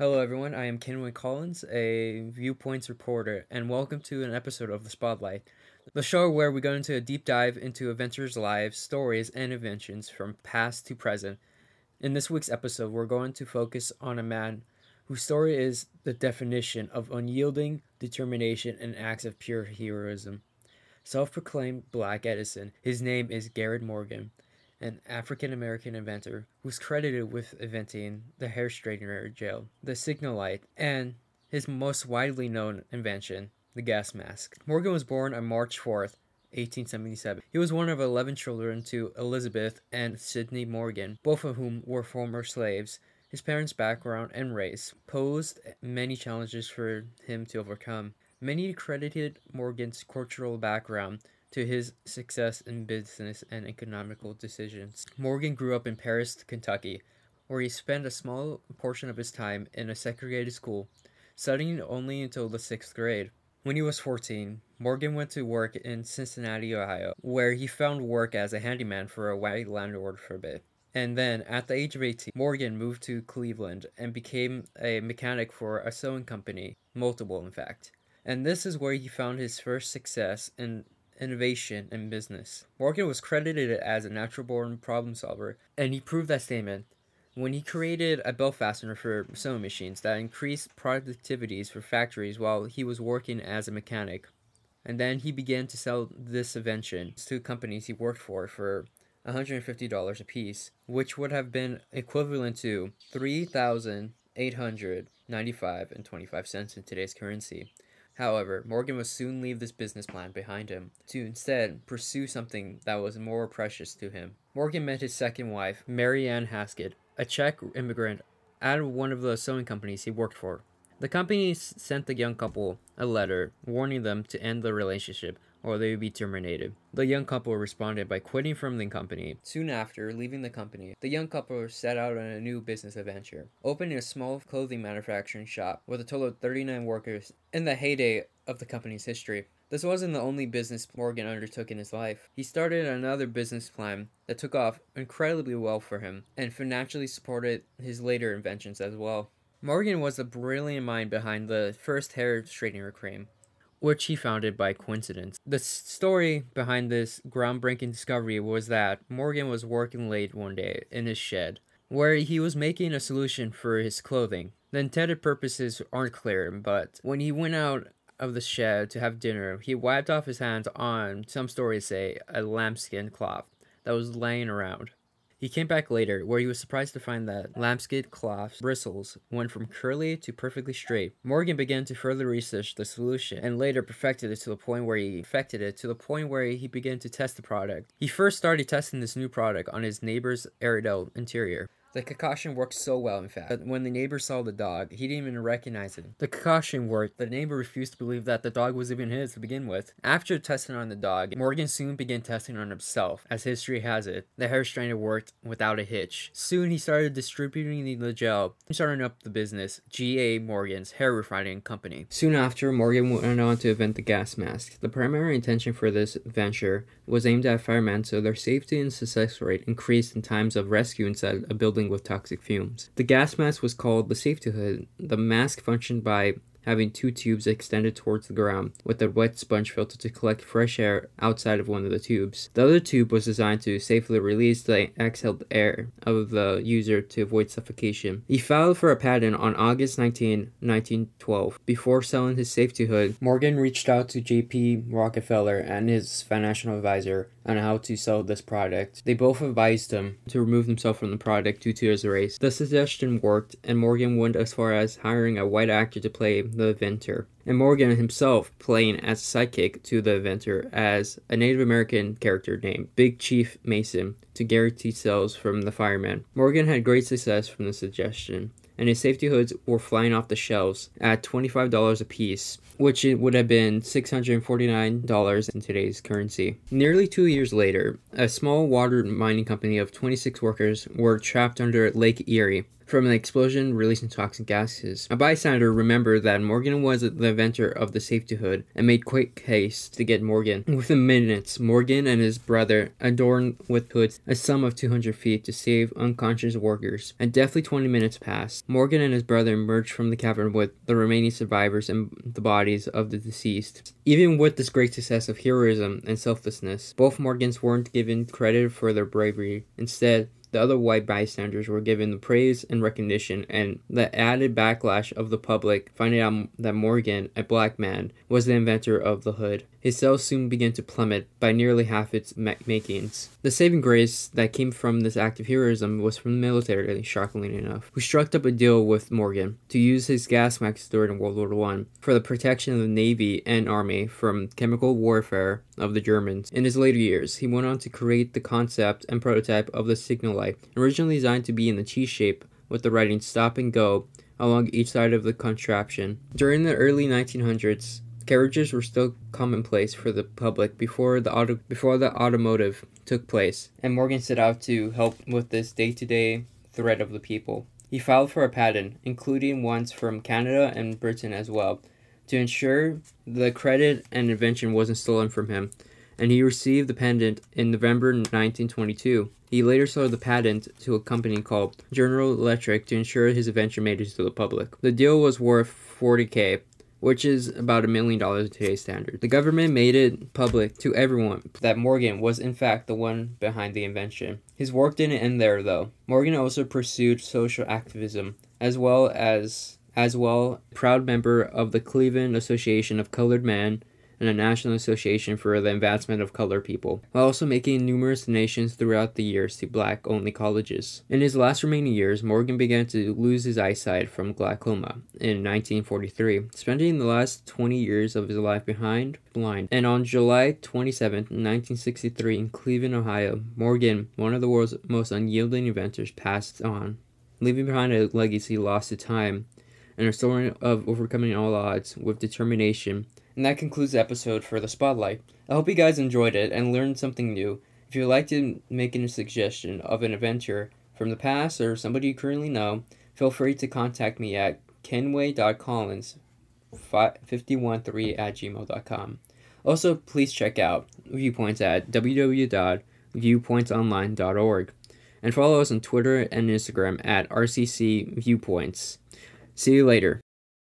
Hello, everyone. I am Kenway Collins, a Viewpoints reporter, and welcome to an episode of The Spotlight, the show where we go into a deep dive into adventurers' lives, stories, and inventions from past to present. In this week's episode, we're going to focus on a man whose story is the definition of unyielding determination and acts of pure heroism. Self proclaimed Black Edison, his name is Garrett Morgan an African American inventor who's credited with inventing the hair straightener gel, the signal light, and his most widely known invention, the gas mask. Morgan was born on March 4th, 1877. He was one of 11 children to Elizabeth and Sidney Morgan, both of whom were former slaves. His parents' background and race posed many challenges for him to overcome. Many credited Morgan's cultural background to his success in business and economical decisions. Morgan grew up in Paris, Kentucky, where he spent a small portion of his time in a segregated school, studying only until the sixth grade. When he was 14, Morgan went to work in Cincinnati, Ohio, where he found work as a handyman for a white landlord for a bit. And then, at the age of 18, Morgan moved to Cleveland and became a mechanic for a sewing company, multiple in fact. And this is where he found his first success in innovation, in business. Morgan was credited as a natural born problem solver, and he proved that statement when he created a belt fastener for sewing machines that increased productivities for factories while he was working as a mechanic. And then he began to sell this invention to companies he worked for for $150 a piece, which would have been equivalent to 3,895 and 25 cents in today's currency. However, Morgan would soon leave this business plan behind him to instead pursue something that was more precious to him. Morgan met his second wife, Mary Ann Haskett, a Czech immigrant at one of the sewing companies he worked for. The company sent the young couple a letter warning them to end the relationship or they would be terminated. The young couple responded by quitting from the company. Soon after leaving the company, the young couple set out on a new business adventure, opening a small clothing manufacturing shop with a total of 39 workers in the heyday of the company's history. This wasn't the only business Morgan undertook in his life. He started another business plan that took off incredibly well for him and financially supported his later inventions as well. Morgan was the brilliant mind behind the first hair straightener cream, which he founded by coincidence. The story behind this groundbreaking discovery was that Morgan was working late one day in his shed, where he was making a solution for his clothing. The intended purposes aren't clear, but when he went out of the shed to have dinner, he wiped off his hands on, some stories say, a lambskin cloth that was laying around. He came back later, where he was surprised to find that lambskin cloth's bristles went from curly to perfectly straight. Morgan began to further research the solution and later perfected it to the point where he perfected it to the point where he began to test the product. He first started testing this new product on his neighbor's Airedale terrier. The concoction worked so well, in fact, that when the neighbor saw the dog, he didn't even recognize it. The concoction worked. The neighbor refused to believe that the dog was even his to begin with. After testing on the dog, Morgan soon began testing on himself. As history has it, the hair strainer worked without a hitch. Soon he started distributing the gel and starting up the business, G.A. Morgan's Hair Refining Company. Soon after, Morgan went on to invent the gas mask. The primary intention for this venture was aimed at firemen so their safety and success rate increased in times of rescue inside a building with toxic fumes. The gas mask was called the safety hood. The mask functioned by having two tubes extended towards the ground, with a wet sponge filter to collect fresh air outside of one of the tubes. The other tube was designed to safely release the exhaled air of the user to avoid suffocation. He filed for a patent on August 19, 1912. Before selling his safety hood, Morgan reached out to J.P. Rockefeller and his financial advisor on how to sell this product. They both advised him to remove himself from the product due to his race. The suggestion worked, and Morgan went as far as hiring a white actor to play the inventor, and Morgan himself playing as a sidekick to the inventor as a Native American character named Big Chief Mason to guarantee sales from the fireman. Morgan had great success from the suggestion and his safety hoods were flying off the shelves at $25 a piece, which it would have been $649 in today's currency. Nearly two years later, a small water mining company of 26 workers were trapped under Lake Erie from the explosion releasing toxic gases. A bystander remembered that Morgan was the inventor of the safety hood and made quick haste to get Morgan. Within minutes, Morgan and his brother adorned with hoods a sum of 200 feet to save unconscious workers. And definitely 20 minutes passed. Morgan and his brother emerged from the cavern with the remaining survivors and the bodies of the deceased. Even with this great success of heroism and selflessness, both Morgans weren't given credit for their bravery. Instead, the other white bystanders were given the praise and recognition, and the added backlash of the public finding out that Morgan, a black man, was the inventor of the hood. His sales soon began to plummet by nearly half its makings. The saving grace that came from this act of heroism was from the military, shockingly enough, who struck up a deal with Morgan to use his gas masks during World War I for the protection of the Navy and Army from chemical warfare of the Germans. In his later years, he went on to create the concept and prototype of the signal light, originally designed to be in the T shape with the writing stop and go along each side of the contraption. During the early 1900s, Carriages were still commonplace for the public before the auto before the automotive took place, and Morgan set out to help with this day-to-day threat of the people. He filed for a patent, including ones from Canada and Britain as well, to ensure the credit and invention wasn't stolen from him, and he received the patent in November 1922. He later sold the patent to a company called General Electric to ensure his invention made it to the public. The deal was worth 40k, which is about a million dollars in today's standard. The government made it public to everyone that Morgan was in fact the one behind the invention. His work didn't end there though. Morgan also pursued social activism as well as as well proud member of the Cleveland Association of Colored Men and a national association for the advancement of colored people, while also making numerous donations throughout the years to black only colleges. In his last remaining years, Morgan began to lose his eyesight from glaucoma in 1943, spending the last 20 years of his life behind blind. And on July 27, 1963, in Cleveland, Ohio, Morgan, one of the world's most unyielding inventors, passed on, leaving behind a legacy lost to time and a story of overcoming all odds with determination and that concludes the episode for the Spotlight. I hope you guys enjoyed it and learned something new. If you'd like to make a suggestion of an adventure from the past or somebody you currently know, feel free to contact me at kenway.collins513 at gmail.com. Also, please check out Viewpoints at www.viewpointsonline.org and follow us on Twitter and Instagram at RCC Viewpoints. See you later.